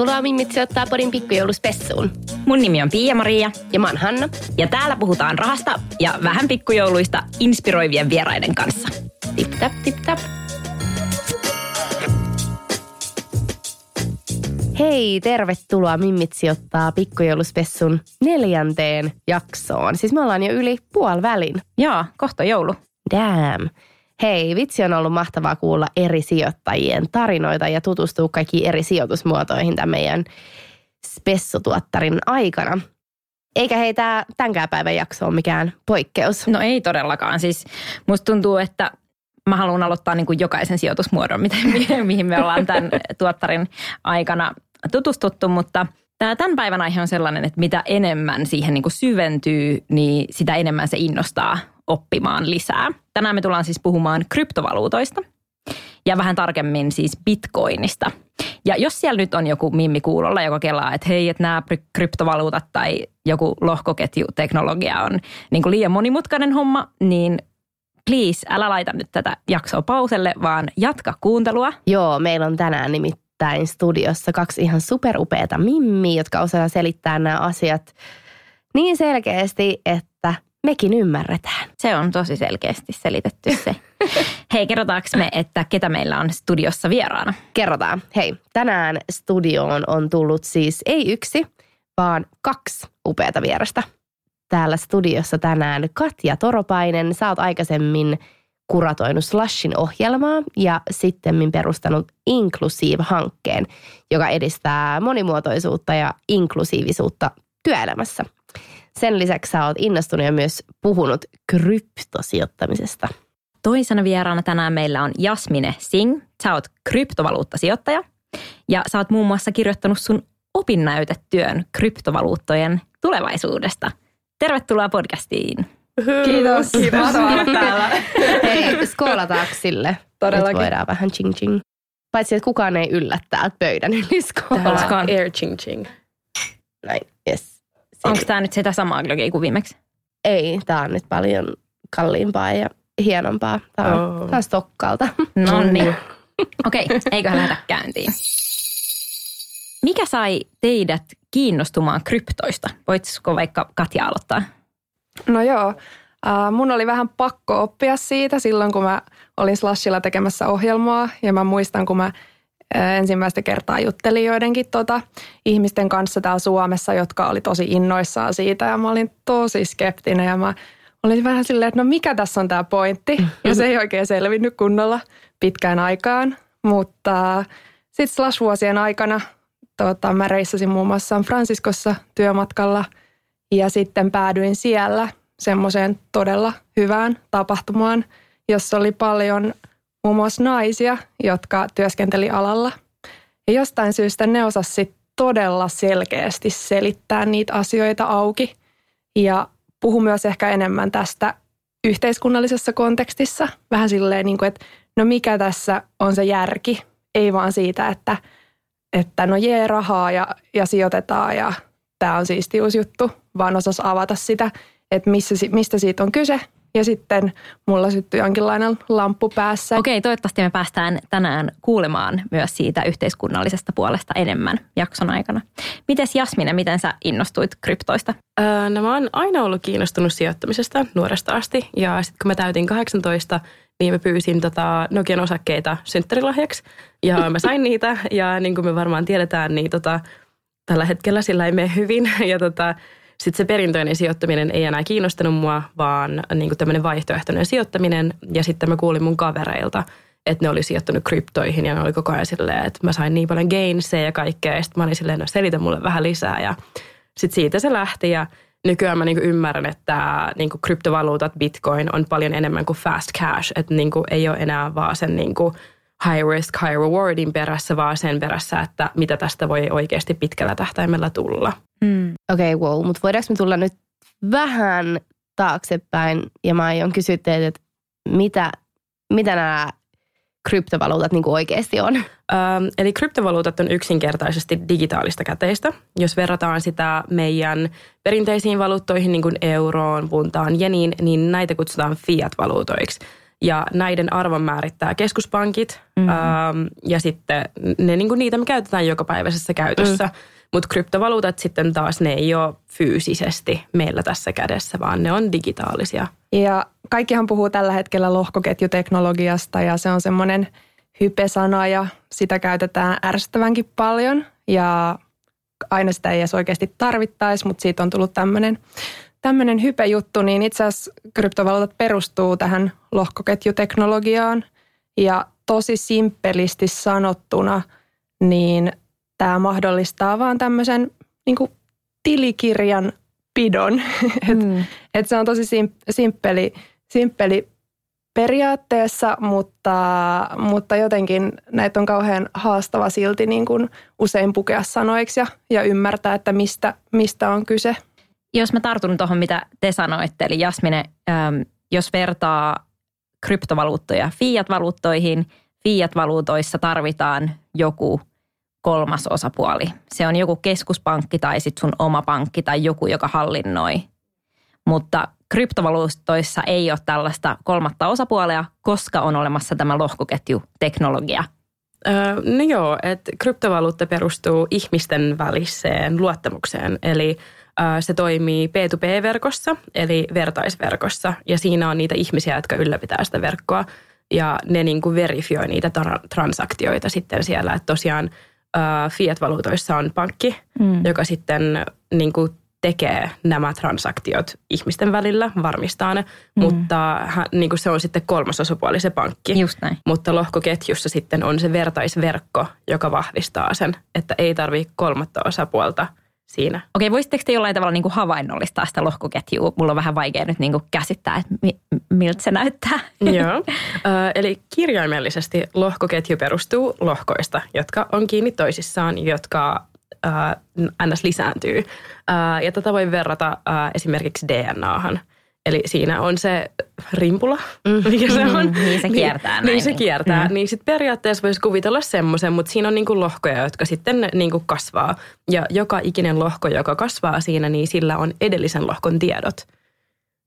Tervetuloa Mimmit sijoittaa podin pikkujouluspessuun. Mun nimi on Pia-Maria Ja mä oon Hanna. ja täällä puhutaan rahasta ja vähän pikkujouluista inspiroivien vieraiden kanssa. Tip tap, tip tap. Hei, tervetuloa Mimmit sijoittaa pikkujouluspessun neljänteen jaksoon. Siis me ollaan jo yli puolivälin. Joo, kohta joulu. Damn. Hei, vitsi on ollut mahtavaa kuulla eri sijoittajien tarinoita ja tutustua kaikkiin eri sijoitusmuotoihin tämän meidän spessutuottarin aikana. Eikä hei tää tämänkään päivän jakso ole mikään poikkeus. No ei todellakaan. Siis musta tuntuu, että mä haluan aloittaa niin kuin jokaisen sijoitusmuodon, mihin me ollaan tämän tuottarin aikana tutustuttu, mutta tämä tämän päivän aihe on sellainen, että mitä enemmän siihen niin kuin syventyy, niin sitä enemmän se innostaa oppimaan lisää. Tänään me tullaan siis puhumaan kryptovaluutoista ja vähän tarkemmin siis bitcoinista. Ja jos siellä nyt on joku mimmi kuulolla, joka kelaa, että hei, että nämä kryptovaluutat tai joku lohkoketjuteknologia on niin kuin liian monimutkainen homma, niin please, älä laita nyt tätä jaksoa pauselle, vaan jatka kuuntelua. Joo, meillä on tänään nimittäin studiossa kaksi ihan superupeata mimmiä, jotka osaa selittää nämä asiat niin selkeästi, että mekin ymmärretään. Se on tosi selkeästi selitetty se. Hei, kerrotaanko me, että ketä meillä on studiossa vieraana? Kerrotaan. Hei, tänään studioon on tullut siis ei yksi, vaan kaksi upeata vierasta. Täällä studiossa tänään Katja Toropainen. Sä oot aikaisemmin kuratoinut Slashin ohjelmaa ja sitten perustanut Inclusive-hankkeen, joka edistää monimuotoisuutta ja inklusiivisuutta työelämässä. Sen lisäksi sä oot innostunut ja myös puhunut kryptosijoittamisesta. Toisena vieraana tänään meillä on Jasmine Singh. Sä oot kryptovaluuttasijoittaja ja sä oot muun muassa kirjoittanut sun opinnäytetyön kryptovaluuttojen tulevaisuudesta. Tervetuloa podcastiin. Kiitos. Kiitos. Hei, skoolataanko sille? Todellakin. Nyt voidaan vähän ching ching. Paitsi, että kukaan ei yllä täältä pöydän yli skoolaa. Koskaan. Air ching ching. Näin, yes. Onko tämä nyt sitä samaa glögiä kuin viimeksi? Ei, tää on nyt paljon kalliimpaa ja hienompaa. Tää on, Oh. on Stokkalta. No niin. Okei, eiköhän lähdetä käyntiin. Mikä sai teidät kiinnostumaan kryptoista? Voitko vaikka Katja aloittaa? No joo, äh, mun oli vähän pakko oppia siitä silloin, kun mä olin Slashilla tekemässä ohjelmaa. Ja mä muistan, kun mä ensimmäistä kertaa juttelin joidenkin tota, ihmisten kanssa täällä Suomessa, jotka oli tosi innoissaan siitä. Ja mä olin tosi skeptinen ja mä olin vähän silleen, että no mikä tässä on tämä pointti. Ja se ei oikein selvinnyt kunnolla pitkään aikaan. Mutta sitten Slash-vuosien aikana tota, mä reissasin muun muassa San Franciscossa työmatkalla ja sitten päädyin siellä semmoiseen todella hyvään tapahtumaan, jossa oli paljon muun muassa naisia, jotka työskenteli alalla. Ja jostain syystä ne sit todella selkeästi selittää niitä asioita auki ja puhu myös ehkä enemmän tästä yhteiskunnallisessa kontekstissa. Vähän silleen, niin kuin, että no mikä tässä on se järki, ei vaan siitä, että, että no jee rahaa ja, ja sijoitetaan ja tämä on siisti juttu, vaan osas avata sitä, että missä, mistä siitä on kyse. Ja sitten mulla syttyi jonkinlainen lamppu päässä. Okei, toivottavasti me päästään tänään kuulemaan myös siitä yhteiskunnallisesta puolesta enemmän jakson aikana. Mites Jasmine, miten sä innostuit kryptoista? Öö, no mä oon aina ollut kiinnostunut sijoittamisesta nuoresta asti ja sitten kun mä täytin 18, niin mä pyysin tota Nokian osakkeita synttärilahjaksi ja mä sain niitä ja niin kuin me varmaan tiedetään, niin tota, tällä hetkellä sillä ei mene hyvin ja tota, sitten se perinteinen sijoittaminen ei enää kiinnostanut mua, vaan niin tämmöinen vaihtoehtoinen sijoittaminen. Ja sitten mä kuulin mun kavereilta, että ne oli sijoittanut kryptoihin ja ne oli koko ajan silleen, että mä sain niin paljon gainseja ja kaikkea. Ja sitten mä olin silleen, no selitä mulle vähän lisää ja sitten siitä se lähti ja nykyään mä niinku ymmärrän, että niinku kryptovaluutat, bitcoin on paljon enemmän kuin fast cash. Että niinku ei ole enää vaan sen niinku high risk, high rewardin perässä, vaan sen perässä, että mitä tästä voi oikeasti pitkällä tähtäimellä tulla. Mm. Okei, okay, wow. Mutta voidaanko me tulla nyt vähän taaksepäin ja mä aion kysyä teitä, että mitä, mitä nämä kryptovaluutat niin kuin oikeasti on? Ähm, eli kryptovaluutat on yksinkertaisesti digitaalista käteistä. Jos verrataan sitä meidän perinteisiin valuuttoihin, niin kuin euroon, puntaan, jeniin, niin näitä kutsutaan fiat-valuutoiksi. Ja näiden arvon määrittää keskuspankit mm-hmm. ähm, ja sitten ne, niin kuin niitä me käytetään jokapäiväisessä käytössä. Mm. Mutta kryptovaluutat sitten taas ne ei ole fyysisesti meillä tässä kädessä, vaan ne on digitaalisia. Ja kaikkihan puhuu tällä hetkellä lohkoketjuteknologiasta ja se on semmoinen hypesana ja sitä käytetään ärsyttävänkin paljon ja aina sitä ei edes oikeasti tarvittaisi, mutta siitä on tullut tämmöinen tämmöinen hypejuttu, niin itse asiassa kryptovaluutat perustuu tähän lohkoketjuteknologiaan ja tosi simppelisti sanottuna, niin tämä mahdollistaa vaan tämmöisen niin kuin tilikirjan pidon. et, mm. et se on tosi sim, simppeli, simppeli periaatteessa, mutta, mutta jotenkin näitä on kauhean haastava silti niin kuin usein pukea sanoiksi ja, ja ymmärtää, että mistä, mistä on kyse. Jos mä tartun tuohon, mitä te sanoitte, eli Jasmine, ähm, jos vertaa kryptovaluuttoja fiat-valuuttoihin, fiat-valuutoissa tarvitaan joku kolmas osapuoli. Se on joku keskuspankki tai sitten sun oma pankki tai joku, joka hallinnoi. Mutta kryptovaluutoissa ei ole tällaista kolmatta osapuolea, koska on olemassa tämä lohkoketjuteknologia. Öö, no joo, että kryptovaluutta perustuu ihmisten väliseen luottamukseen. Eli se toimii P2P-verkossa, eli vertaisverkossa. Ja siinä on niitä ihmisiä, jotka ylläpitää sitä verkkoa. Ja ne niin kuin verifioi niitä tra- transaktioita sitten siellä. Että tosiaan fiat-valuutoissa on pankki, mm. joka sitten niin kuin tekee nämä transaktiot ihmisten välillä, varmistaa ne, mm. mutta hän, niin kuin se on sitten kolmas osapuoli se pankki. Just näin. Mutta lohkoketjussa sitten on se vertaisverkko, joka vahvistaa sen, että ei tarvitse kolmatta osapuolta – siinä. Okei, voisitteko te jollain tavalla niin kuin havainnollistaa sitä lohkoketjua? Mulla on vähän vaikea nyt niin kuin käsittää, että mi- miltä se näyttää. Joo, eli kirjaimellisesti lohkoketju perustuu lohkoista, jotka on kiinni toisissaan, jotka ns. lisääntyy. ja tätä voi verrata esimerkiksi DNAhan. Eli siinä on se rimpula, mm. mikä se on. niin se kiertää niin, näin. Niin se kiertää. Mm. Niin sitten periaatteessa voisi kuvitella semmoisen, mutta siinä on niinku lohkoja, jotka sitten niinku kasvaa. Ja joka ikinen lohko, joka kasvaa siinä, niin sillä on edellisen lohkon tiedot.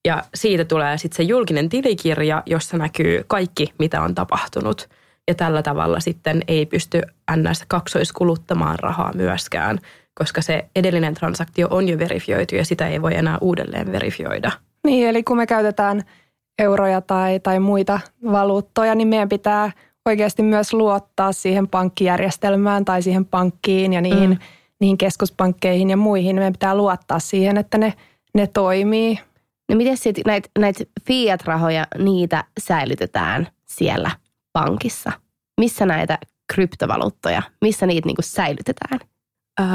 Ja siitä tulee sitten se julkinen tilikirja, jossa näkyy kaikki, mitä on tapahtunut. Ja tällä tavalla sitten ei pysty ns. kaksoiskuluttamaan rahaa myöskään, koska se edellinen transaktio on jo verifioitu ja sitä ei voi enää uudelleen verifioida. Niin, eli kun me käytetään euroja tai, tai muita valuuttoja, niin meidän pitää oikeasti myös luottaa siihen pankkijärjestelmään tai siihen pankkiin ja niihin, mm. niihin keskuspankkeihin ja muihin. Meidän pitää luottaa siihen, että ne, ne toimii. No miten sitten näitä näit fiat-rahoja, niitä säilytetään siellä pankissa? Missä näitä kryptovaluuttoja, missä niitä niinku säilytetään? Öö,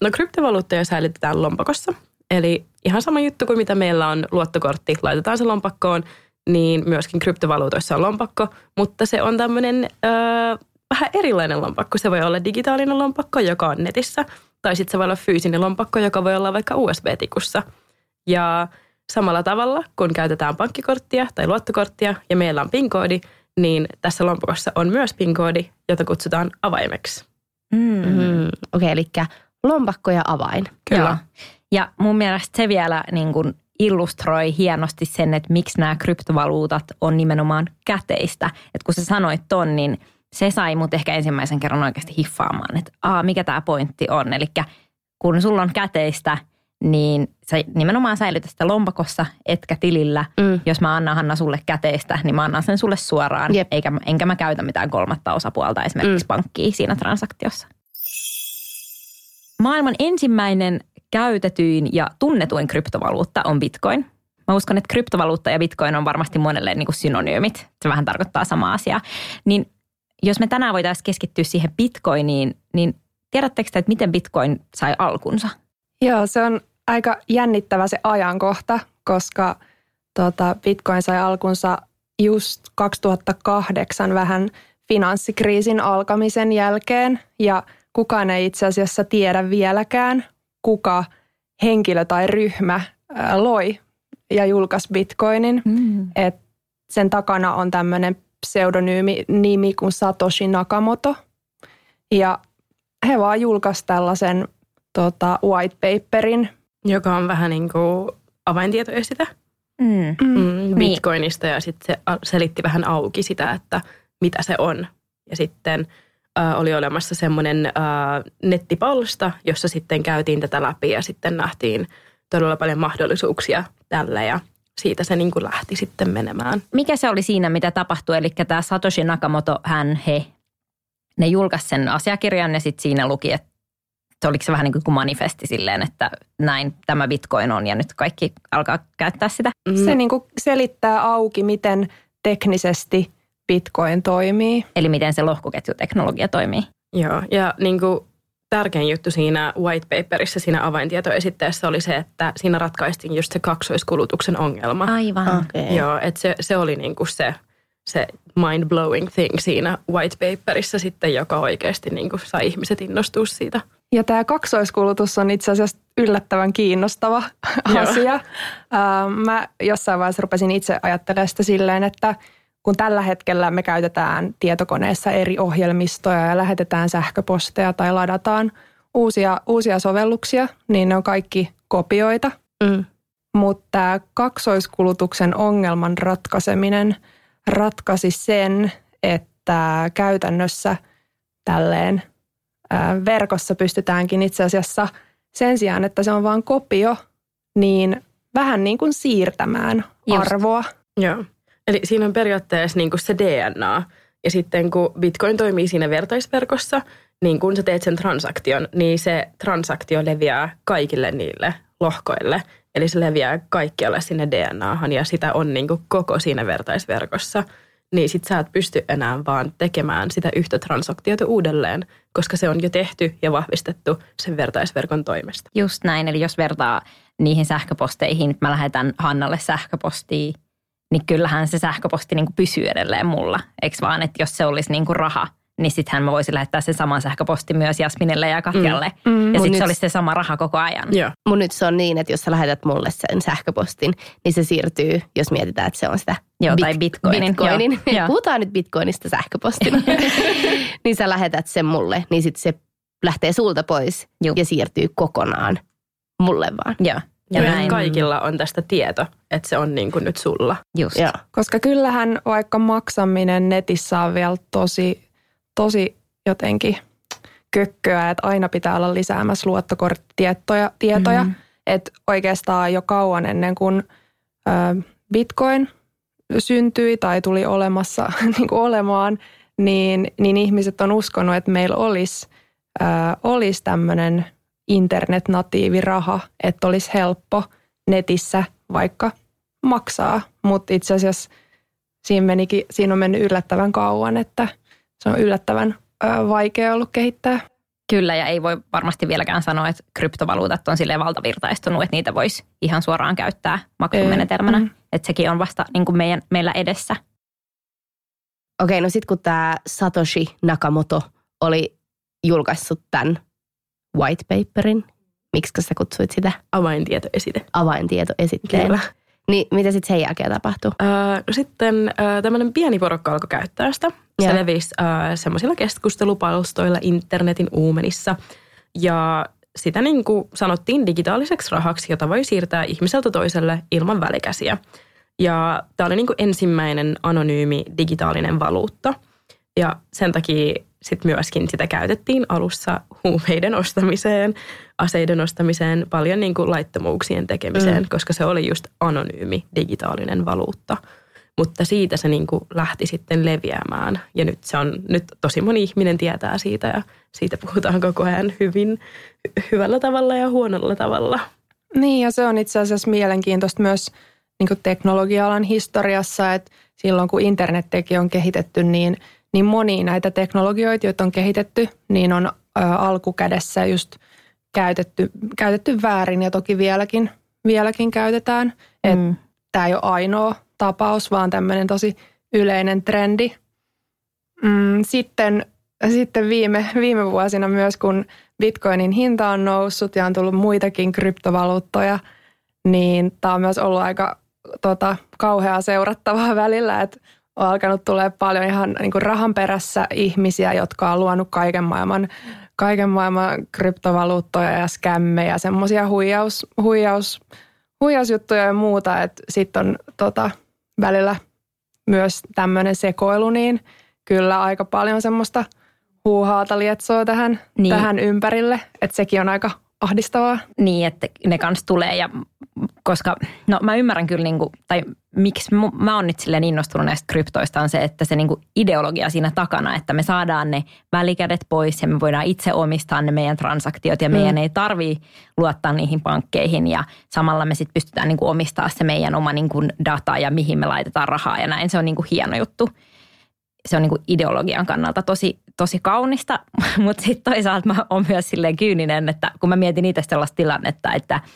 no kryptovaluuttoja säilytetään lompakossa – Eli ihan sama juttu kuin mitä meillä on luottokortti, laitetaan se lompakkoon, niin myöskin kryptovaluutoissa on lompakko, mutta se on tämmöinen öö, vähän erilainen lompakko. Se voi olla digitaalinen lompakko, joka on netissä, tai sitten se voi olla fyysinen lompakko, joka voi olla vaikka USB-tikussa. Ja samalla tavalla, kun käytetään pankkikorttia tai luottokorttia ja meillä on PIN-koodi, niin tässä lompakossa on myös PIN-koodi, jota kutsutaan avaimeksi. Mm. Mm. Okei, okay, eli lompakko ja avain. Kyllä. Joo. Ja mun mielestä se vielä niin kuin illustroi hienosti sen, että miksi nämä kryptovaluutat on nimenomaan käteistä. Että kun sä sanoit ton, niin se sai mut ehkä ensimmäisen kerran oikeasti hiffaamaan, että aa, mikä tämä pointti on. Eli kun sulla on käteistä, niin sä nimenomaan säilytä sitä lompakossa, etkä tilillä. Mm. Jos mä annan Hanna sulle käteistä, niin mä annan sen sulle suoraan, Jep. eikä, enkä mä käytä mitään kolmatta osapuolta esimerkiksi mm. pankkiin siinä transaktiossa. Maailman ensimmäinen käytetyin ja tunnetuin kryptovaluutta on bitcoin. Mä uskon, että kryptovaluutta ja bitcoin on varmasti monelle niin kuin synonyymit. Se vähän tarkoittaa samaa asiaa. Niin jos me tänään voitaisiin keskittyä siihen bitcoiniin, niin tiedättekö te, että miten bitcoin sai alkunsa? Joo, se on aika jännittävä se ajankohta, koska tota, bitcoin sai alkunsa just 2008 vähän finanssikriisin alkamisen jälkeen ja kukaan ei itse asiassa tiedä vieläkään, kuka henkilö tai ryhmä loi ja julkaisi bitcoinin. Mm. Et sen takana on tämmöinen pseudonyymi nimi kuin Satoshi Nakamoto. Ja he vaan julkaisivat tällaisen tota, white paperin. Joka on vähän niin kuin avaintietoesite mm. Mm, niin. bitcoinista ja sitten se selitti vähän auki sitä, että mitä se on. Ja sitten äh, oli olemassa semmoinen äh, nettipalsta, jossa sitten käytiin tätä läpi ja sitten nähtiin todella paljon mahdollisuuksia tällä ja siitä se niin kuin lähti sitten menemään. Mikä se oli siinä, mitä tapahtui? Eli tämä Satoshi Nakamoto, hän, he, ne julkaisi sen asiakirjan ja sitten siinä luki, että oliko se vähän niin kuin manifesti silleen, että näin tämä bitcoin on ja nyt kaikki alkaa käyttää sitä? Mm. Se niin kuin selittää auki, miten teknisesti bitcoin toimii. Eli miten se lohkoketjuteknologia toimii. Joo, ja niin kuin tärkein juttu siinä white paperissa, siinä avaintietoesitteessä oli se, että siinä ratkaistiin just se kaksoiskulutuksen ongelma. Aivan. Okay. Joo, että se, se oli niin kuin se, se mind-blowing thing siinä white paperissa sitten, joka oikeasti niin kuin sai ihmiset innostua siitä. Ja tämä kaksoiskulutus on itse asiassa yllättävän kiinnostava asia. Mä jossain vaiheessa rupesin itse ajattelemaan sitä silleen, että kun tällä hetkellä me käytetään tietokoneessa eri ohjelmistoja ja lähetetään sähköposteja tai ladataan uusia, uusia sovelluksia, niin ne on kaikki kopioita. Mm. Mutta tämä kaksoiskulutuksen ongelman ratkaiseminen ratkaisi sen, että käytännössä tälleen verkossa pystytäänkin itse asiassa sen sijaan, että se on vain kopio, niin vähän niin kuin siirtämään Just. arvoa. Joo. Eli siinä on periaatteessa niin kuin se DNA. Ja sitten kun Bitcoin toimii siinä vertaisverkossa, niin kun sä teet sen transaktion, niin se transaktio leviää kaikille niille lohkoille. Eli se leviää kaikkialle sinne DNAhan ja sitä on niin kuin koko siinä vertaisverkossa. Niin sit sä et pysty enää vaan tekemään sitä yhtä transaktiota uudelleen, koska se on jo tehty ja vahvistettu sen vertaisverkon toimesta. Just näin, eli jos vertaa niihin sähköposteihin, mä lähetän Hannalle sähköpostiin niin kyllähän se sähköposti niin kuin pysyy edelleen mulla. Eikö vaan, että jos se olisi niin kuin raha, niin sittenhän mä voisin lähettää sen saman sähköpostin myös Jasminelle ja Katjalle. Mm. Mm. Ja sitten se olisi se sama raha koko ajan. Joo. Mun nyt se on niin, että jos sä lähetät mulle sen sähköpostin, niin se siirtyy, jos mietitään, että se on sitä Joo, bit- tai bitcoinin. bitcoinin. Joo. Puhutaan nyt bitcoinista sähköpostina. niin sä lähetät sen mulle, niin sitten se lähtee sulta pois Juh. ja siirtyy kokonaan mulle vaan. Joo. Ja, ja näin. kaikilla on tästä tieto, että se on niin kuin nyt sulla. Just. Ja. Koska kyllähän vaikka maksaminen netissä on vielä tosi, tosi jotenkin kökköä, että aina pitää olla lisäämässä luottokorttitietoja. Tietoja. Mm-hmm. Että oikeastaan jo kauan ennen kuin ö, Bitcoin syntyi tai tuli olemassa niin kuin olemaan, niin, niin ihmiset on uskonut, että meillä olisi, ö, olisi tämmöinen – internetnatiiviraha, että olisi helppo netissä vaikka maksaa, mutta itse asiassa siinä, menikin, siinä on mennyt yllättävän kauan, että se on yllättävän vaikea ollut kehittää. Kyllä, ja ei voi varmasti vieläkään sanoa, että kryptovaluutat on sille valtavirtaistunut, että niitä voisi ihan suoraan käyttää maksumenetelmänä. Mm. Että sekin on vasta niin kuin meidän, meillä edessä. Okei, no sitten kun tämä Satoshi Nakamoto oli julkaissut tämän white paperin. Miksi sä kutsuit sitä? Avaintietoesite. Avaintietoesitteen. Kyllä. Niin mitä sitten sen jälkeen tapahtui? Öö, no sitten öö, tämmöinen pieni porukka alkoi käyttää sitä. Se ja. levisi öö, semmoisilla keskustelupalstoilla internetin uumenissa. Ja sitä niin kuin sanottiin digitaaliseksi rahaksi, jota voi siirtää ihmiseltä toiselle ilman välikäsiä. Ja tämä oli niin kuin ensimmäinen anonyymi digitaalinen valuutta. Ja sen takia sitten myöskin sitä käytettiin alussa huumeiden ostamiseen, aseiden ostamiseen, paljon niin kuin laittomuuksien tekemiseen, mm. koska se oli just anonyymi digitaalinen valuutta. mutta siitä se niin kuin lähti sitten leviämään. Ja nyt, se on, nyt tosi moni ihminen tietää siitä ja siitä puhutaan koko ajan hyvin hyvällä tavalla ja huonolla tavalla. Niin ja se on itse asiassa mielenkiintoista myös niin teknologia-alan historiassa, että silloin kun internetteki on kehitetty, niin, niin moni näitä teknologioita, joita on kehitetty, niin on alkukädessä just käytetty, käytetty väärin ja toki vieläkin, vieläkin käytetään. Mm. Tämä ei ole ainoa tapaus, vaan tämmöinen tosi yleinen trendi. Mm, sitten sitten viime, viime vuosina myös, kun bitcoinin hinta on noussut ja on tullut muitakin kryptovaluuttoja, niin tämä on myös ollut aika tota, kauheaa seurattavaa välillä, että on alkanut tulee paljon ihan niin kuin rahan perässä ihmisiä, jotka on luonut kaiken maailman, kaiken maailman kryptovaluuttoja ja skämmejä, semmoisia huijaus, huijaus, huijausjuttuja ja muuta, sitten on tota, välillä myös tämmöinen sekoilu, niin kyllä aika paljon semmoista huuhaata lietsoa tähän, niin. tähän ympärille, että sekin on aika ahdistavaa. Niin, että ne kanssa tulee ja koska, no mä ymmärrän kyllä, niin kuin, tai miksi mä oon nyt silleen innostunut näistä kryptoista on se, että se niin kuin ideologia siinä takana, että me saadaan ne välikädet pois ja me voidaan itse omistaa ne meidän transaktiot ja mm. meidän ei tarvii luottaa niihin pankkeihin ja samalla me sitten pystytään niin kuin omistaa se meidän oma niin kuin data ja mihin me laitetaan rahaa ja näin. Se on niin kuin hieno juttu. Se on niin kuin ideologian kannalta tosi, tosi kaunista, mutta sitten toisaalta mä oon myös silleen kyyninen, että kun mä mietin itse sellaista tilannetta, että –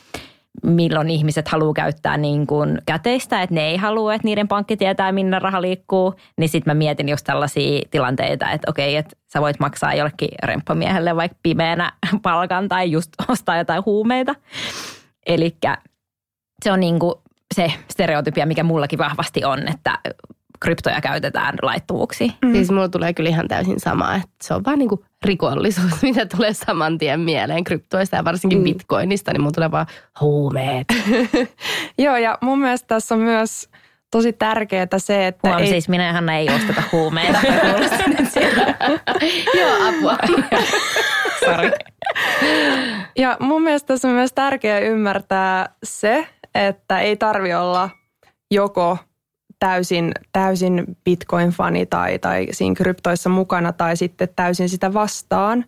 milloin ihmiset haluaa käyttää niin kuin käteistä, että ne ei halua, että niiden pankki tietää, minne raha liikkuu, niin sitten mä mietin just tällaisia tilanteita, että okei, että sä voit maksaa jollekin remppamiehelle vaikka pimeänä palkan tai just ostaa jotain huumeita. Eli se on niin kuin se stereotypia, mikä mullakin vahvasti on, että kryptoja käytetään laittomuuksiin. Mm. Siis mulla tulee kyllä ihan täysin sama, että se on vaan niin kuin rikollisuus, mitä tulee saman tien mieleen kryptoista ja varsinkin mm. bitcoinista, niin mulla tulee vaan huumeet. Joo, ja mun mielestä tässä on myös tosi tärkeää se, että... Huom, ei... siis minä hän ei osteta huumeita. Joo, apua. Sorry. Ja mun mielestä tässä on myös tärkeää ymmärtää se, että ei tarvi olla joko täysin, täysin Bitcoin-fani tai, tai siinä kryptoissa mukana tai sitten täysin sitä vastaan.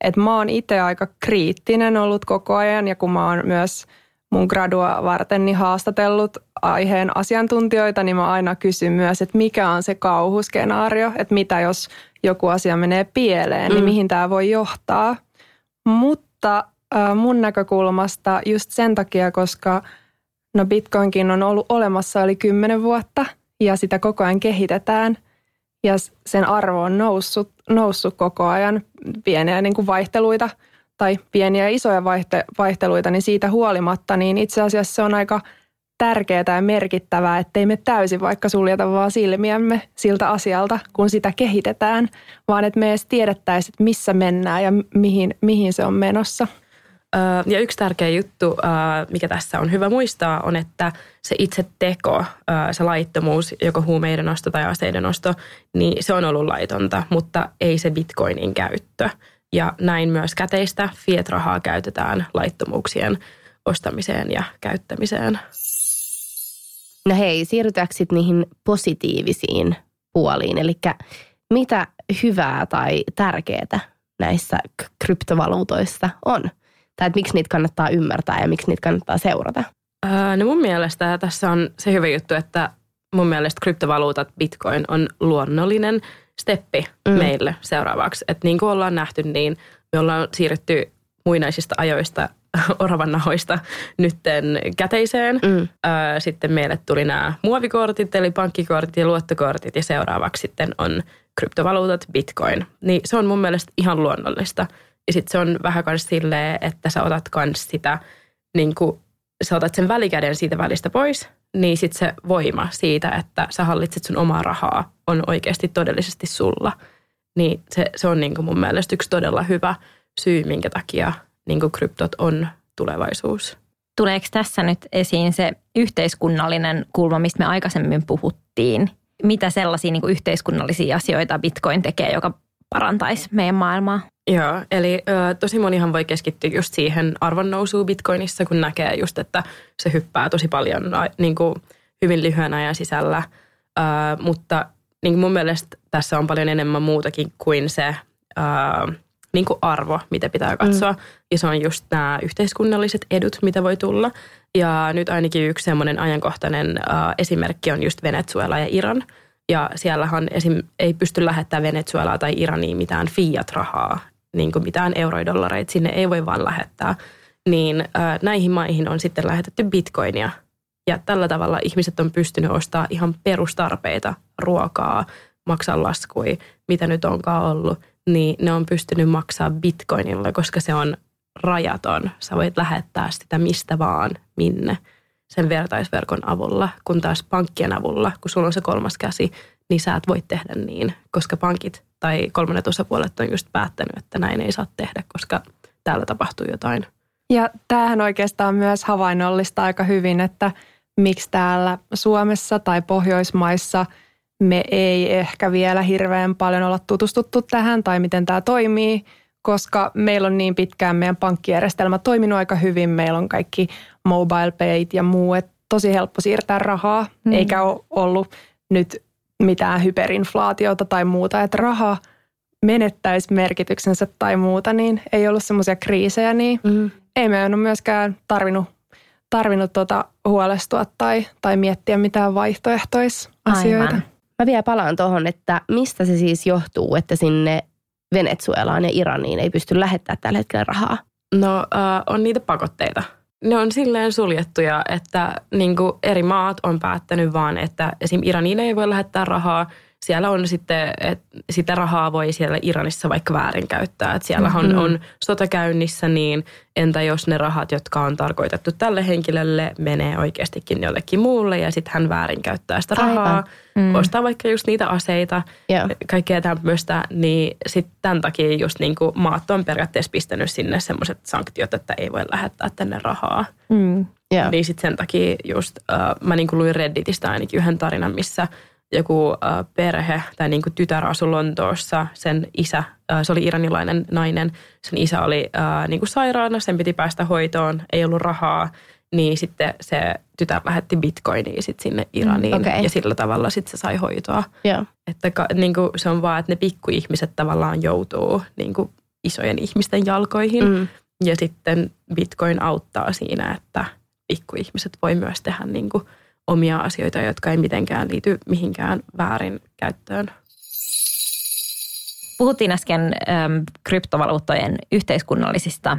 Et mä oon itse aika kriittinen ollut koko ajan ja kun mä oon myös mun gradua varten niin haastatellut aiheen asiantuntijoita, niin mä aina kysyn myös, että mikä on se kauhuskenaario, että mitä jos joku asia menee pieleen, niin mm. niin mihin tämä voi johtaa. Mutta äh, mun näkökulmasta just sen takia, koska – No Bitcoinkin on ollut olemassa yli kymmenen vuotta ja sitä koko ajan kehitetään ja sen arvo on noussut, noussut koko ajan pieniä niin kuin vaihteluita tai pieniä ja isoja vaihte, vaihteluita, niin siitä huolimatta, niin itse asiassa se on aika tärkeää ja merkittävää, ettei me täysin vaikka suljeta vaan silmiämme siltä asialta, kun sitä kehitetään, vaan että me edes tiedettäisiin, että missä mennään ja mihin, mihin se on menossa. Ja yksi tärkeä juttu, mikä tässä on hyvä muistaa, on, että se itse teko, se laittomuus, joko huumeiden osto tai aseiden osto, niin se on ollut laitonta, mutta ei se bitcoinin käyttö. Ja näin myös käteistä fiat-rahaa käytetään laittomuuksien ostamiseen ja käyttämiseen. No hei, siirrytäänkö sitten niihin positiivisiin puoliin? Eli mitä hyvää tai tärkeää näissä kryptovaluutoissa on? Tai että miksi niitä kannattaa ymmärtää ja miksi niitä kannattaa seurata? Öö, no mun mielestä tässä on se hyvä juttu, että mun mielestä kryptovaluutat, bitcoin on luonnollinen steppi mm. meille seuraavaksi. Että niin kuin ollaan nähty, niin me ollaan siirretty muinaisista ajoista oravan nahoista nytten käteiseen. Mm. Öö, sitten meille tuli nämä muovikortit, eli pankkikortit ja luottokortit, ja seuraavaksi sitten on kryptovaluutat, bitcoin. Niin se on mun mielestä ihan luonnollista. Ja sitten se on vähän myös silleen, että sä otat kans sitä, niin kuin, sä otat sen välikäden siitä välistä pois, niin sitten se voima siitä, että sä hallitset sun omaa rahaa, on oikeasti todellisesti sulla. Niin se, se on niin kuin mun mielestä yksi todella hyvä syy, minkä takia niin kuin kryptot on tulevaisuus. Tuleeko tässä nyt esiin se yhteiskunnallinen kulma, mistä me aikaisemmin puhuttiin? Mitä sellaisia niin kuin yhteiskunnallisia asioita Bitcoin tekee, joka parantaisi meidän maailmaa? Joo, eli ö, tosi monihan voi keskittyä just siihen arvonnousuun bitcoinissa, kun näkee just, että se hyppää tosi paljon niin kuin hyvin lyhyen ajan sisällä. Uh, mutta niin mun mielestä tässä on paljon enemmän muutakin kuin se uh, niin kuin arvo, mitä pitää katsoa. Mm. Ja se on just nämä yhteiskunnalliset edut, mitä voi tulla. Ja nyt ainakin yksi semmoinen ajankohtainen uh, esimerkki on just Venezuela ja Iran. Ja siellähän esim. ei pysty lähettämään Venezuelaa tai Iraniin mitään fiat-rahaa, niin kuin mitään euroidollareita. Sinne ei voi vaan lähettää. Niin uh, näihin maihin on sitten lähetetty bitcoinia. Ja tällä tavalla ihmiset on pystynyt ostamaan ihan perustarpeita, ruokaa, maksaa laskui, mitä nyt onkaan ollut – niin ne on pystynyt maksaa bitcoinilla, koska se on rajaton. Sä voit lähettää sitä mistä vaan, minne sen vertaisverkon avulla, kun taas pankkien avulla, kun sulla on se kolmas käsi, niin sä et voi tehdä niin, koska pankit tai kolmannet osapuolet on just päättänyt, että näin ei saa tehdä, koska täällä tapahtuu jotain. Ja tämähän oikeastaan myös havainnollista aika hyvin, että miksi täällä Suomessa tai Pohjoismaissa – me ei ehkä vielä hirveän paljon olla tutustuttu tähän tai miten tämä toimii, koska meillä on niin pitkään meidän pankkijärjestelmä toiminut aika hyvin. Meillä on kaikki mobile payt ja muu, että tosi helppo siirtää rahaa, mm. eikä ole ollut nyt mitään hyperinflaatiota tai muuta, että raha menettäisi merkityksensä tai muuta, niin ei ollut semmoisia kriisejä, niin mm. ei meidän ole myöskään tarvinnut, tarvinnut tuota huolestua tai, tai miettiä mitään vaihtoehtoisasioita. Aivan. Mä vielä palaan tuohon, että mistä se siis johtuu, että sinne Venezuelaan ja Iraniin ei pysty lähettämään tällä hetkellä rahaa? No äh, on niitä pakotteita. Ne on silleen suljettuja, että niin eri maat on päättänyt vaan, että esim. Iraniin ei voi lähettää rahaa – siellä on sitten, että sitä rahaa voi siellä Iranissa vaikka väärinkäyttää. Että siellä mm-hmm. on, on sota käynnissä, niin entä jos ne rahat, jotka on tarkoitettu tälle henkilölle, menee oikeastikin jollekin muulle ja sitten hän väärinkäyttää sitä rahaa, mm. ostaa vaikka just niitä aseita, yeah. kaikkea tämmöistä, niin sitten tämän takia just niin kuin maat on periaatteessa pistänyt sinne semmoiset sanktiot, että ei voi lähettää tänne rahaa. Mm. Yeah. Niin sitten sen takia just, uh, mä niin kuin luin Redditistä ainakin yhden tarinan, missä – joku äh, perhe tai niin kuin tytär asui Lontoossa. Sen isä, äh, se oli iranilainen nainen, sen isä oli äh, niin kuin sairaana, sen piti päästä hoitoon, ei ollut rahaa. Niin sitten se tytär lähetti bitcoinia sit sinne Iraniin mm, okay. ja sillä tavalla sitten se sai hoitoa. Yeah. Että ka, niin kuin se on vaan, että ne pikkuihmiset tavallaan joutuu niin kuin isojen ihmisten jalkoihin. Mm. Ja sitten bitcoin auttaa siinä, että pikkuihmiset voi myös tehdä niin kuin – omia asioita, jotka ei mitenkään liity mihinkään väärin käyttöön. Puhuttiin äsken äm, kryptovaluuttojen yhteiskunnallisista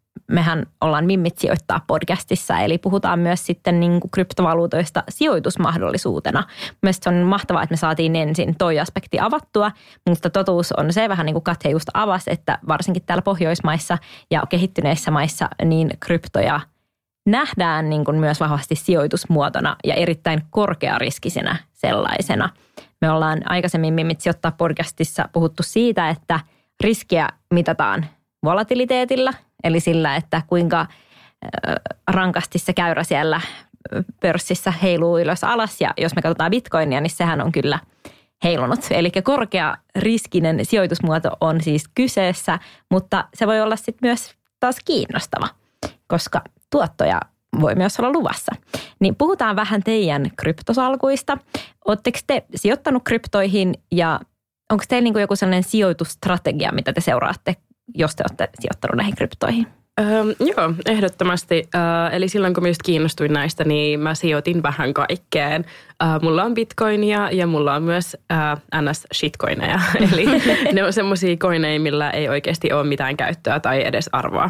mehän ollaan Mimmit sijoittaa podcastissa, eli puhutaan myös sitten niin kuin kryptovaluutoista sijoitusmahdollisuutena. Mielestäni se on mahtavaa, että me saatiin ensin toi aspekti avattua, mutta totuus on se vähän niin kuin Katja just avasi, että varsinkin täällä Pohjoismaissa ja kehittyneissä maissa niin kryptoja – nähdään niin kuin myös vahvasti sijoitusmuotona ja erittäin korkeariskisenä sellaisena. Me ollaan aikaisemmin Mimit sijoittaa podcastissa puhuttu siitä, että riskiä mitataan volatiliteetilla, eli sillä, että kuinka rankasti se käyrä siellä pörssissä heiluu ylös alas. Ja jos me katsotaan bitcoinia, niin sehän on kyllä heilunut. Eli korkea riskinen sijoitusmuoto on siis kyseessä, mutta se voi olla sitten myös taas kiinnostava, koska tuottoja voi myös olla luvassa. Niin puhutaan vähän teidän kryptosalkuista. Oletteko te sijoittanut kryptoihin ja onko teillä niin joku sellainen sijoitusstrategia, mitä te seuraatte, jos te olette sijoittanut näihin kryptoihin? Öö, joo, ehdottomasti. Öö, eli silloin kun just kiinnostuin näistä, niin mä sijoitin vähän kaikkeen. Öö, mulla on bitcoinia ja mulla on myös öö, ns-shitcoineja. eli ne on semmoisia koineja, millä ei oikeasti ole mitään käyttöä tai edes arvoa.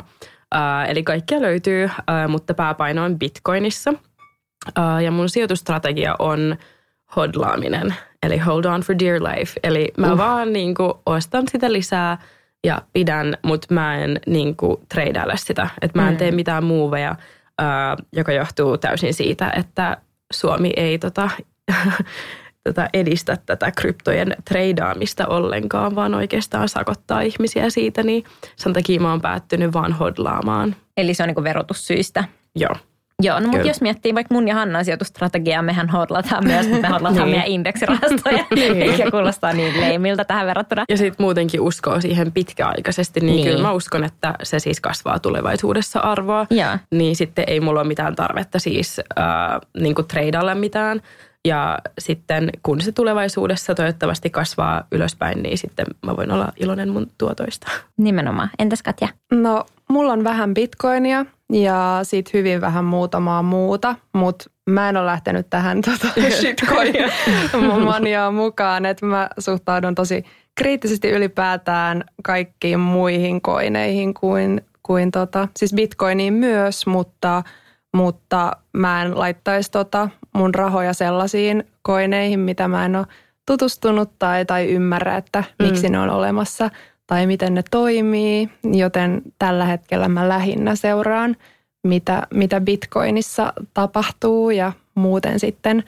Öö, eli kaikkea löytyy, öö, mutta pääpaino on bitcoinissa. Öö, ja mun sijoitusstrategia on hodlaaminen, eli hold on for dear life. Eli mä uh. vaan niin kuin, ostan sitä lisää – ja pidän, mutta mä en niin kuin, treidaile sitä. Että mä en mm. tee mitään muuveja, joka johtuu täysin siitä, että Suomi ei tota, tota edistä tätä kryptojen treidaamista ollenkaan, vaan oikeastaan sakottaa ihmisiä siitä, niin sen takia mä oon päättynyt vaan hodlaamaan. Eli se on niin verotussyistä? Joo. Joo, no mutta jos miettii vaikka mun ja Hannan sijoitustrategiaa, mehän hodlataan myös, mutta me hodlataan niin. meidän indeksirahastoja, niin. eikä kuulostaa niin leimiltä tähän verrattuna. Ja sitten muutenkin uskoo siihen pitkäaikaisesti, niin, niin kyllä mä uskon, että se siis kasvaa tulevaisuudessa arvoa. Ja. Niin sitten ei mulla ole mitään tarvetta siis äh, niin kuin treidalle mitään. Ja sitten kun se tulevaisuudessa toivottavasti kasvaa ylöspäin, niin sitten mä voin olla iloinen mun tuotoista. Nimenomaan. Entäs Katja? No, mulla on vähän bitcoinia ja sitten hyvin vähän muutamaa muuta, mutta mä en ole lähtenyt tähän tota, shitcoin-maniaan mukaan, että mä suhtaudun tosi kriittisesti ylipäätään kaikkiin muihin koineihin kuin, kuin tota, siis bitcoiniin myös, mutta, mutta mä en laittaisi tota mun rahoja sellaisiin koineihin, mitä mä en ole tutustunut tai, tai ymmärrä, että miksi mm. ne on olemassa – tai miten ne toimii, joten tällä hetkellä mä lähinnä seuraan, mitä, mitä Bitcoinissa tapahtuu ja muuten sitten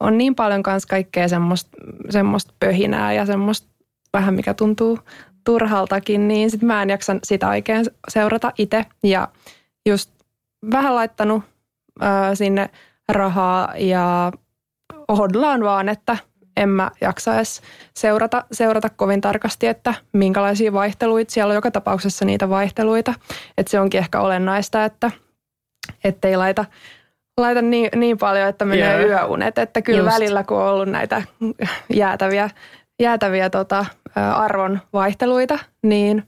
on niin paljon kanssa kaikkea semmoista, semmoista pöhinää ja semmoista vähän mikä tuntuu turhaltakin, niin sitten mä en jaksa sitä oikein seurata itse. Ja just vähän laittanut ää, sinne rahaa ja hodlaan vaan, että en mä jaksa edes seurata, seurata kovin tarkasti, että minkälaisia vaihteluita. Siellä on joka tapauksessa niitä vaihteluita. Että se onkin ehkä olennaista, että ei laita, laita niin, niin paljon, että menee yeah. yöunet. Että kyllä Just. välillä, kun on ollut näitä jäätäviä, jäätäviä tota, arvon vaihteluita, niin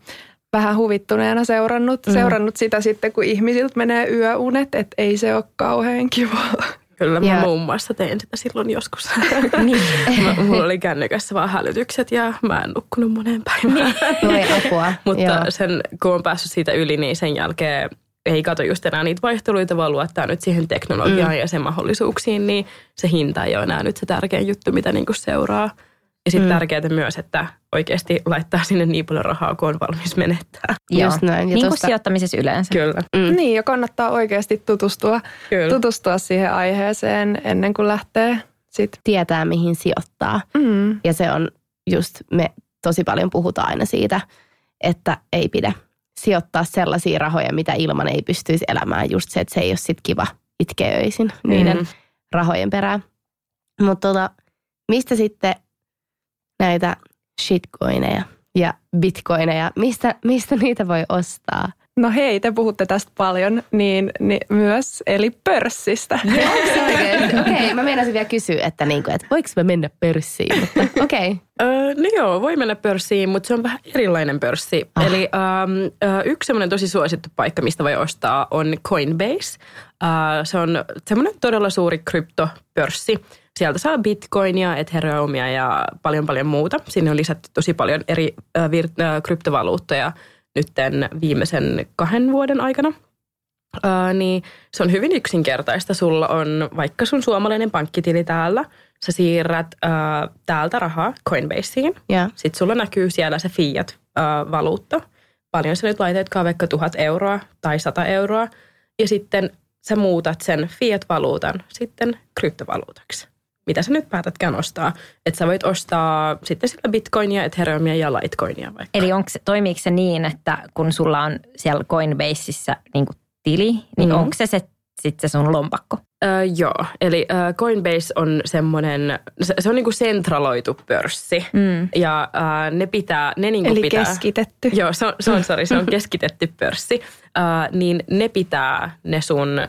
vähän huvittuneena seurannut, mm. seurannut sitä sitten, kun ihmisiltä menee yöunet, että ei se ole kauhean kivaa. Kyllä, mä ja... muun muassa tein sitä silloin joskus. niin. mä, mulla oli kännykässä vaan hälytykset ja mä en nukkunut moneen päivään. Niin. apua. Mutta Joo. sen, kun on päässyt siitä yli, niin sen jälkeen ei kato just enää niitä vaihteluita, vaan luottaa nyt siihen teknologiaan mm. ja sen mahdollisuuksiin, niin se hinta ei ole enää nyt se tärkein juttu, mitä niinku seuraa. Ja sitten mm. tärkeää myös, että oikeasti laittaa sinne niin paljon rahaa, kun on valmis menettää. Joo. Just näin. Ja niin tosta... kuin sijoittamisessa yleensä. Kyllä. Mm. Niin, ja kannattaa oikeasti tutustua, Kyllä. tutustua siihen aiheeseen ennen kuin lähtee sit. Tietää, mihin sijoittaa. Mm. Ja se on just, me tosi paljon puhutaan aina siitä, että ei pidä sijoittaa sellaisia rahoja, mitä ilman ei pystyisi elämään. Just se, että se ei ole sit kiva itkeä öisin niiden mm. rahojen perään. Mutta tota, mistä sitten näitä shitcoineja ja bitcoineja. Mistä, mistä niitä voi ostaa? No hei, te puhutte tästä paljon, niin, niin myös, eli pörssistä. Okei, okay, mä meinasin vielä kysyä, että, niinku, että voiko mä mennä pörssiin, mutta okei. Okay. Öö, no joo, voi mennä pörssiin, mutta se on vähän erilainen pörssi. Ah. Eli ähm, yksi semmoinen tosi suosittu paikka, mistä voi ostaa, on Coinbase. Äh, se on semmoinen todella suuri kryptopörssi. Sieltä saa bitcoinia, ethereumia ja paljon paljon muuta. Sinne on lisätty tosi paljon eri äh, vir- äh, kryptovaluuttoja nytten viimeisen kahden vuoden aikana. Äh, niin se on hyvin yksinkertaista. Sulla on vaikka sun suomalainen pankkitili täällä. Sä siirrät äh, täältä rahaa Coinbaseen. Yeah. Sitten sulla näkyy siellä se fiat-valuutta. Äh, paljon sä nyt laitetkaan vaikka tuhat euroa tai sata euroa. Ja sitten sä muutat sen fiat-valuutan sitten kryptovaluutaksi mitä sä nyt päätätkään ostaa. Että sä voit ostaa sitten sillä bitcoinia, ethereumia ja litecoinia vaikka. Eli onko, toimiiko se niin, että kun sulla on siellä Coinbaseissa niin tili, niin mm-hmm. onko se se sitten se sun lompakko. Öö, joo, eli öö, Coinbase on semmoinen, se, se on niinku sentraloitu pörssi. Mm. Ja öö, ne pitää, ne niinku Eli pitää. keskitetty. Joo, se on, se on, sorry, se on keskitetty pörssi. Öö, niin ne pitää ne sun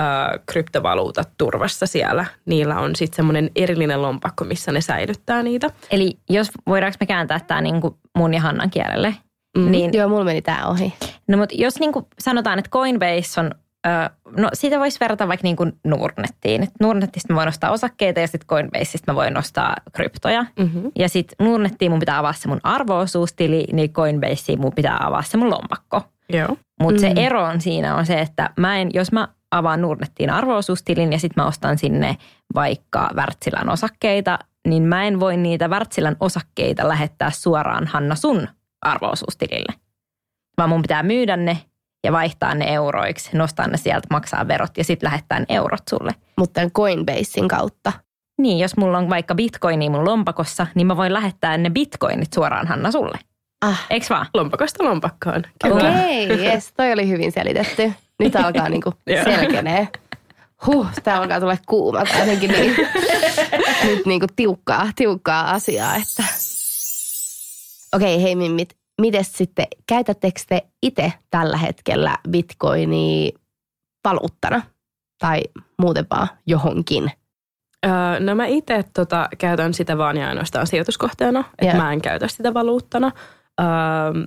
öö, kryptovaluutat turvassa siellä. Niillä on sitten semmoinen erillinen lompakko, missä ne säilyttää niitä. Eli jos voidaanko me kääntää tämä niinku mun ja Hannan kielelle, Mm. niin Joo, mulla meni tää ohi. No mutta jos niin kuin sanotaan, että Coinbase on, ö, no siitä voisi verrata vaikka niin kuin Nordnettiin. Et Nordnetista mä voin ostaa osakkeita ja sitten Coinbaseista mä voin ostaa kryptoja. Mm-hmm. Ja sitten Nordnettiin mun pitää avaa se mun arvoosuustili, niin Coinbaseen mun pitää avaa se mun lompakko. Joo. Mutta Mm. se ero on siinä on se, että mä en, jos mä avaan Nordnettiin arvoosuustilin ja sitten mä ostan sinne vaikka Wärtsilän osakkeita, niin mä en voi niitä Wärtsilän osakkeita lähettää suoraan Hanna sun arvoosuustilille. Vaan mun pitää myydä ne ja vaihtaa ne euroiksi, nostaa ne sieltä, maksaa verot ja sitten lähettää ne eurot sulle. Mutta Coinbasein kautta. Niin, jos mulla on vaikka bitcoini mun lompakossa, niin mä voin lähettää ne bitcoinit suoraan Hanna sulle. Ah. Eiks vaan? Lompakosta lompakkoon. Okei, okay, yes, toi oli hyvin selitetty. Nyt alkaa niinku selkenee. Huh, tää alkaa tulla kuuma. Jotenkin niin, nyt niinku tiukkaa, tiukkaa asiaa. Että. Okei, okay, hei mimmit. Mites sitten, käytättekö te itse tällä hetkellä bitcoinia valuuttana? Tai muuten vaan johonkin? Öö, no mä itse tota, käytän sitä vaan ja ainoastaan sijoituskohteena. Että Joo. mä en käytä sitä valuuttana. Öö,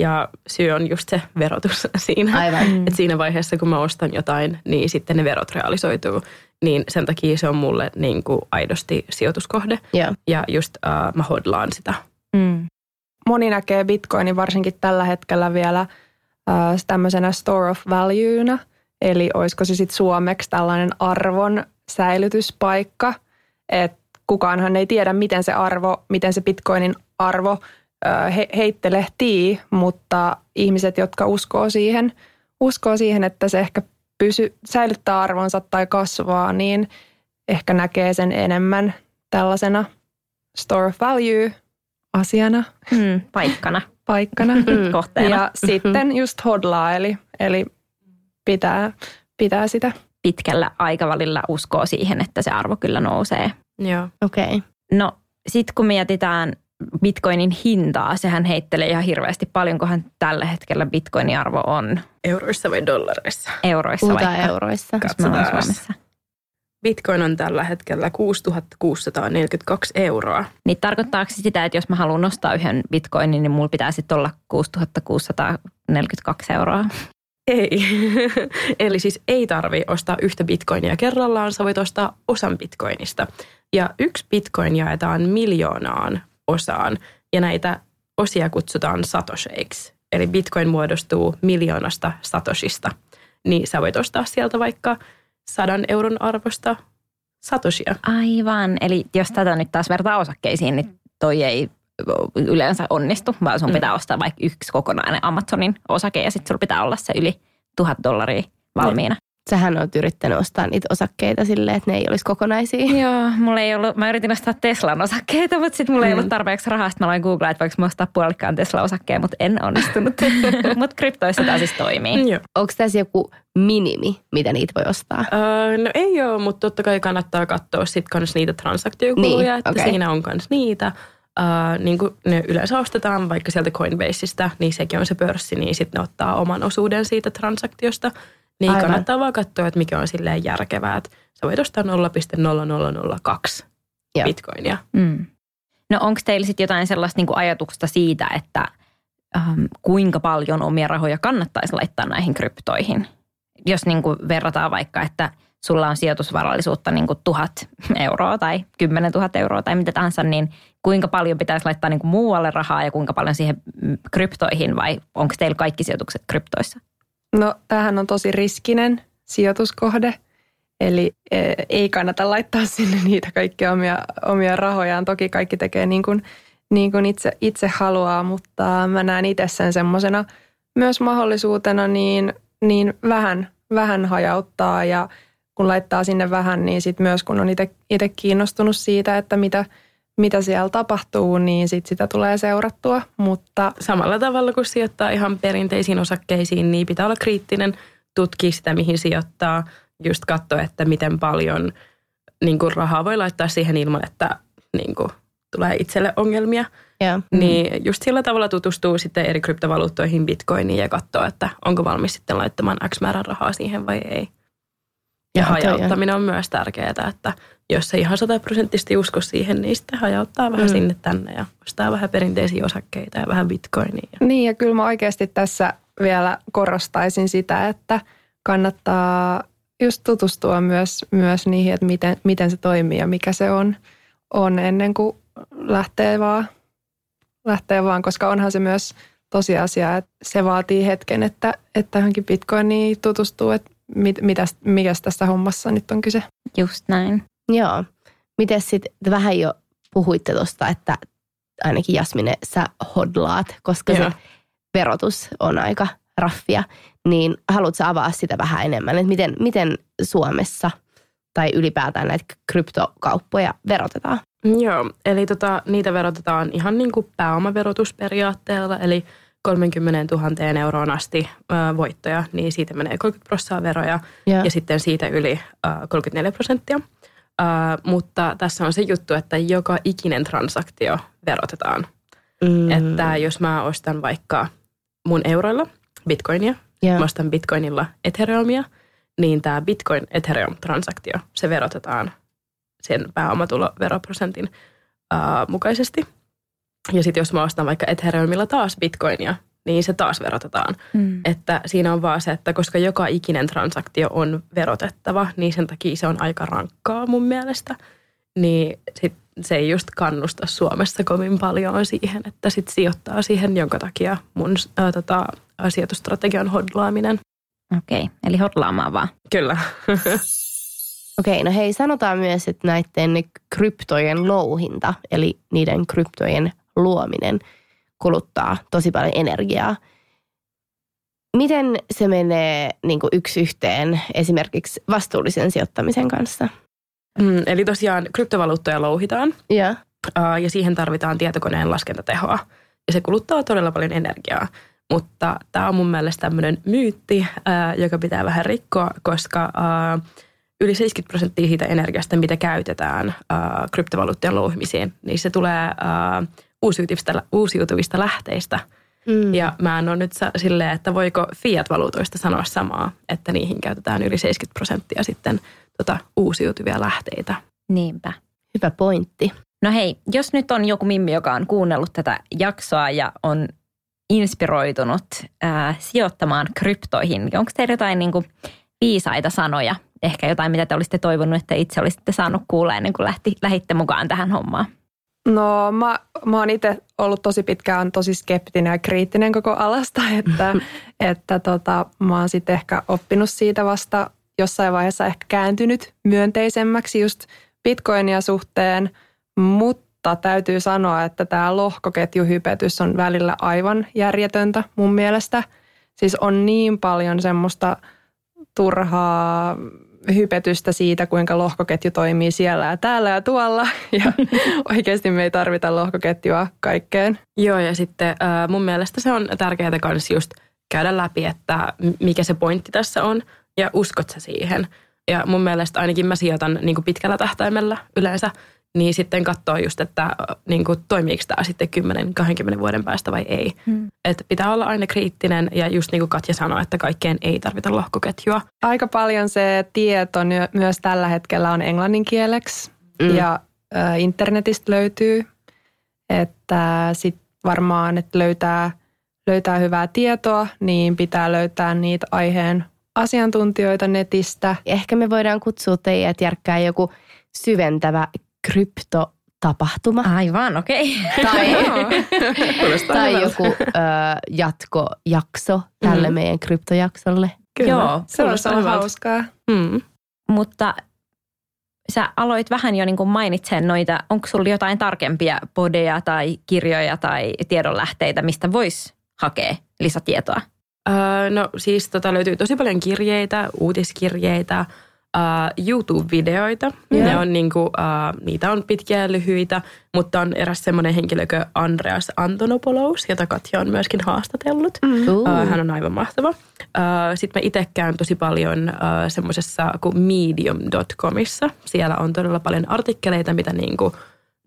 ja syy on just se verotus siinä. Aivan. Et siinä vaiheessa, kun mä ostan jotain, niin sitten ne verot realisoituu. Niin sen takia se on mulle niin kuin aidosti sijoituskohde. Joo. Ja just uh, mä hodlaan sitä. Mm. Moni näkee bitcoinin varsinkin tällä hetkellä vielä äh, tämmöisenä store of valuena. Eli olisiko se sitten suomeksi tällainen arvon säilytyspaikka. Et kukaanhan ei tiedä, miten se arvo, miten se bitcoinin arvo he, heittelehtii, mutta ihmiset, jotka uskoo siihen, uskoo siihen, että se ehkä pysy, säilyttää arvonsa tai kasvaa, niin ehkä näkee sen enemmän tällaisena store of value asiana, Mm. Paikkana, paikkana. kohteena. Ja sitten just hodlaa, eli, eli pitää, pitää sitä. pitkällä aikavälillä uskoo siihen, että se arvo kyllä nousee. Joo. Okei. Okay. No sitten kun me jätetään bitcoinin hintaa, sehän heittelee ihan hirveästi. Paljonkohan tällä hetkellä bitcoinin arvo on Euroissa vai dollareissa? euroissa Puhutaan vaikka, euroissa. jos Katsotaan. Suomessa. Bitcoin on tällä hetkellä 6642 euroa. Niin tarkoittaako se sitä, että jos mä haluan nostaa yhden bitcoinin, niin mulla pitää sitten olla 6642 euroa? Ei. Eli siis ei tarvi ostaa yhtä bitcoinia kerrallaan, sä voit ostaa osan bitcoinista. Ja yksi bitcoin jaetaan miljoonaan osaan ja näitä osia kutsutaan satosheiksi. Eli bitcoin muodostuu miljoonasta satoshista. Niin sä voit ostaa sieltä vaikka sadan euron arvosta satoshia. Aivan. Eli jos tätä nyt taas vertaa osakkeisiin, niin toi ei yleensä onnistu, vaan sun Mm. pitää ostaa vaikka yksi kokonainen Amazonin osake ja sitten sulla pitää olla se yli tuhat dollaria valmiina. Sähän oot yrittänyt ostaa niitä osakkeita silleen, että ne ei olisi kokonaisia. Joo, mulla ei ollut, mä yritin ostaa Teslan osakkeita, mutta sitten mulla ei Mm. ollut tarpeeksi rahaa. Sitten mä aloin googlaa, että voiko mä ostaa puolikkaan Tesla-osakkeen, mutta en onnistunut. mutta kryptoissa tämä siis toimii. Joo. Onko tässä joku minimi, mitä niitä voi ostaa? Öö, no ei ole, mutta totta kai kannattaa katsoa sitten kans niitä transaktiokuluja, Niin, että okay. siinä on kans niitä. Öö, niin kuin ne yleensä ostetaan vaikka sieltä Coinbaseista, niin sekin on se pörssi, niin sitten ne ottaa oman osuuden siitä transaktiosta. Niin Aivan. kannattaa vaan katsoa, että mikä on silleen järkevää. Että sä voit ostaa 0,0002 Joo. bitcoinia. Mm. No onko teillä sitten jotain sellaista niinku ajatusta siitä, että ähm, kuinka paljon omia rahoja kannattaisi laittaa näihin kryptoihin? Jos niinku verrataan vaikka, että sulla on sijoitusvarallisuutta niinku tuhat euroa tai kymmenen tuhat euroa tai mitä tahansa, niin kuinka paljon pitäisi laittaa niinku muualle rahaa ja kuinka paljon siihen mm, kryptoihin vai onko teillä kaikki sijoitukset kryptoissa? No tämähän on tosi riskinen sijoituskohde, eli eh, ei kannata laittaa sinne niitä kaikkia omia, omia rahojaan. Toki kaikki tekee niin kuin, niin kuin itse, itse haluaa, mutta mä näen itse sen semmoisena myös mahdollisuutena niin, niin vähän, vähän hajauttaa ja kun laittaa sinne vähän, niin sitten myös kun on itse kiinnostunut siitä, että mitä, mitä siellä tapahtuu, niin sit sitä tulee seurattua, mutta Samalla tavalla kuin sijoittaa ihan perinteisiin osakkeisiin, niin pitää olla kriittinen, tutkia sitä mihin sijoittaa just katsoa, että miten paljon niin kuin rahaa voi laittaa siihen ilman, että niin kuin, tulee itselle ongelmia. Joo. Niin just sillä tavalla tutustuu sitten eri kryptovaluuttoihin, bitcoiniin ja katsoo, että onko valmis sitten laittamaan X määrän rahaa siihen vai ei. Ja hajauttaminen on myös tärkeää, että jos ei ihan sataprosenttisesti usko siihen, niin sitten hajauttaa vähän Mm. sinne tänne ja ostaa vähän perinteisiä osakkeita ja vähän bitcoinia. Niin ja kyllä mä oikeasti tässä vielä korostaisin sitä, että kannattaa just tutustua myös, myös niihin, että miten, miten se toimii ja mikä se on, on ennen kuin lähtee vaan, lähtee vaan, koska onhan se myös tosiasia, että se vaatii hetken, että, että tähänkin bitcoiniin tutustuu, että mit, mitäs, mikäs tässä hommassa nyt on kyse. Just näin. Joo. Miten sitten, te vähän jo puhuitte tuosta, että ainakin Jasmine, sä hodlaat, koska se verotus on aika raffia, niin haluatko avaa sitä vähän enemmän, että miten, miten Suomessa tai ylipäätään näitä kryptokauppoja verotetaan? Joo, eli tota, niitä verotetaan ihan niin kuin pääomaverotusperiaatteella, eli 30 000 euroon asti voittoja, niin siitä menee 30 prosenttia veroja Joo. ja sitten siitä yli ö, 34 prosenttia. Mutta tässä on se juttu, että joka ikinen transaktio verotetaan. Mm, Että jos mä ostan vaikka mun euroilla bitcoinia, joo. mä ostan bitcoinilla ethereumia, niin tämä bitcoin ethereum transaktio, se verotetaan sen pääomatuloveroprosentin ää, mukaisesti. Ja sitten jos mä ostan vaikka ethereumilla taas bitcoinia, niin se taas verotetaan. Mm. Että siinä on vaan se, että koska joka ikinen transaktio on verotettava, niin sen takia se on aika rankkaa mun mielestä. Niin sit se ei just kannusta Suomessa kovin paljon siihen, että sit sijoittaa siihen, jonka takia mun ää, tota, sijoitustrategian hodlaaminen. Okei, okay. eli hodlaamaan vaan. Kyllä. Okei, no hei, sanotaan myös, että näiden kryptojen louhinta, eli niiden kryptojen luominen, kuluttaa tosi paljon energiaa. Miten se menee niin kuin yksi yhteen esimerkiksi vastuullisen sijoittamisen kanssa? Mm, eli tosiaan kryptovaluuttoja louhitaan ää, ja siihen tarvitaan tietokoneen laskentatehoa. Ja se kuluttaa todella paljon energiaa. Mutta tämä on mun mielestä tämmöinen myytti, joka pitää vähän rikkoa, koska yli 70 prosenttia siitä energiasta, mitä käytetään ää, kryptovaluuttien louhimisiin, niin se tulee uusiutuvista, uusiutuvista lähteistä. Mm. Ja mä en ole nyt sa- silleen, että voiko fiat-valuutoista sanoa samaa, että niihin käytetään yli 70 prosenttia sitten tota, uusiutuvia lähteitä. Niinpä. Hyvä pointti. No hei, jos nyt on joku mimmi, joka on kuunnellut tätä jaksoa ja on inspiroitunut ää, sijoittamaan kryptoihin, niin onko teillä jotain niin kuin, viisaita sanoja? Ehkä jotain, mitä te olisitte toivonut, että itse olisitte saanut kuulla ennen kuin lähti, lähditte mukaan tähän hommaan. No mä, mä oon itse ollut tosi pitkään tosi skeptinen ja kriittinen koko alasta, että, että tota, mä oon sitten ehkä oppinut siitä vasta jossain vaiheessa ehkä kääntynyt myönteisemmäksi just bitcoinia suhteen, mutta täytyy sanoa, että tämä lohkoketjuhypetys on välillä aivan järjetöntä mun mielestä. Siis on niin paljon semmoista turhaa hypetystä siitä, kuinka lohkoketju toimii siellä ja täällä ja tuolla. Ja oikeasti me ei tarvita lohkoketjua kaikkeen. Joo, ja sitten äh, mun mielestä se on tärkeää myös just käydä läpi, että mikä se pointti tässä on, ja uskot sä siihen. Ja mun mielestä ainakin mä sijoitan niin kuin pitkällä tähtäimellä yleensä, niin sitten katsoa just, että niin kuin, toimiiko tämä sitten 10-20 vuoden päästä vai ei. Hmm. Että pitää olla aina kriittinen, ja just niin kuin Katja sanoi, että kaikkeen ei tarvita lohkoketjua. Aika paljon se tieto myös tällä hetkellä on englanninkieleksi Mm. mm. ja ö, internetistä löytyy. Että sitten varmaan, että löytää, löytää hyvää tietoa, niin pitää löytää niitä aiheen asiantuntijoita netistä. Ehkä me voidaan kutsua teidät järkkää joku syventävä kryptotapahtuma. Aivan, okei. Tai, Kuulostaa tai hyvältä. joku ö, jatkojakso tälle Mhm. meidän kryptojaksolle. Kyllä, Joo, Se on hyvältä. hauskaa. Mm. Mutta sä aloit vähän jo niin kuin mainitsemaan noita, onko sulla jotain tarkempia podeja tai kirjoja tai tiedonlähteitä, mistä vois hakea lisätietoa? Öö, no siis tota, löytyy tosi paljon kirjeitä, uutiskirjeitä, uh, YouTube-videoita. Joo. Ne on niinku, uh, niitä on pitkiä ja lyhyitä, mutta on eräs semmoinen henkilö kuin Andreas Antonopoulos, jota Katja on myöskin haastatellut. Mm. Uh, hän on aivan mahtava. Uh, Sitten mä itse käyn tosi paljon uh, semmoisessa kuin medium.comissa. Siellä on todella paljon artikkeleita, mitä niinku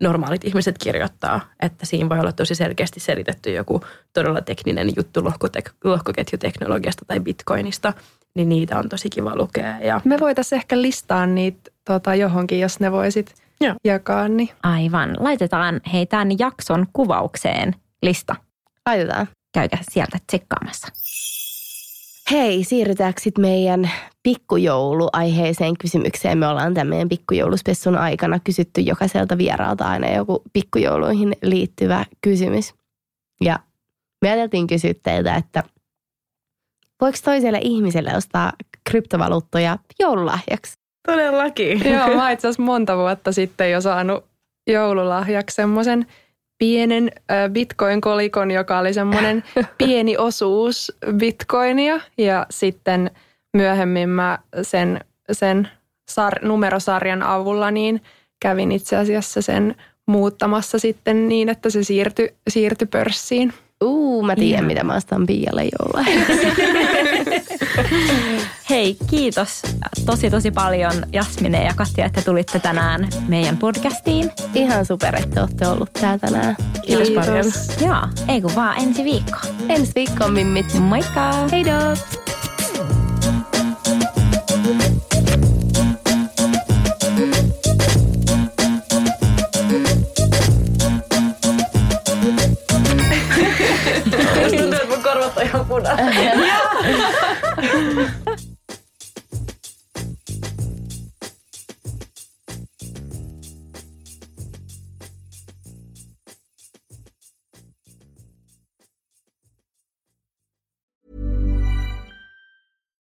normaalit ihmiset kirjoittaa. Että siinä voi olla tosi selkeästi selitetty joku todella tekninen juttu lohkotek- lohkoketjuteknologiasta tai bitcoinista. Niin niitä on tosi kiva lukea. Ja Me voitaisiin ehkä listaa niitä tota, johonkin, jos ne voisit Joo. jakaa. Niin. Aivan. Laitetaan hei tämän jakson kuvaukseen lista. Laitetaan. Käykää sieltä tsekkaamassa. Hei, siirrytäänkö sitten meidän pikkujouluaiheeseen kysymykseen? Me ollaan tämän meidän pikkujouluspessun aikana kysytty jokaiselta vieraalta aina joku pikkujouluihin liittyvä kysymys. Ja me ajateltiin kysyä teiltä, että voiko toiselle ihmiselle ostaa kryptovaluuttoja joululahjaksi? todellakin. Joo, mä itse asiassa monta vuotta sitten jo saanut joululahjaksi semmoisen pienen bitcoin-kolikon, joka oli semmoinen pieni osuus bitcoinia. Ja sitten myöhemmin mä sen, sen sar- numerosarjan avulla niin kävin itse asiassa sen muuttamassa sitten niin, että se siirtyi, siirtyi pörssiin. Uu, mä tiedän, mitä mä ostan Pialle joululahjaksi. Hei, kiitos tosi tosi paljon Jasmine ja Katja, että tulitte tänään meidän podcastiin. Ihan super, että olette ollut täällä tänään. Kiitos paljon. Joo, ei kun vaan ensi viikko. Ensi viikkoon mimmit. Moikka! Heidoo! Tuntuu, että mun korvat on ihan punainen.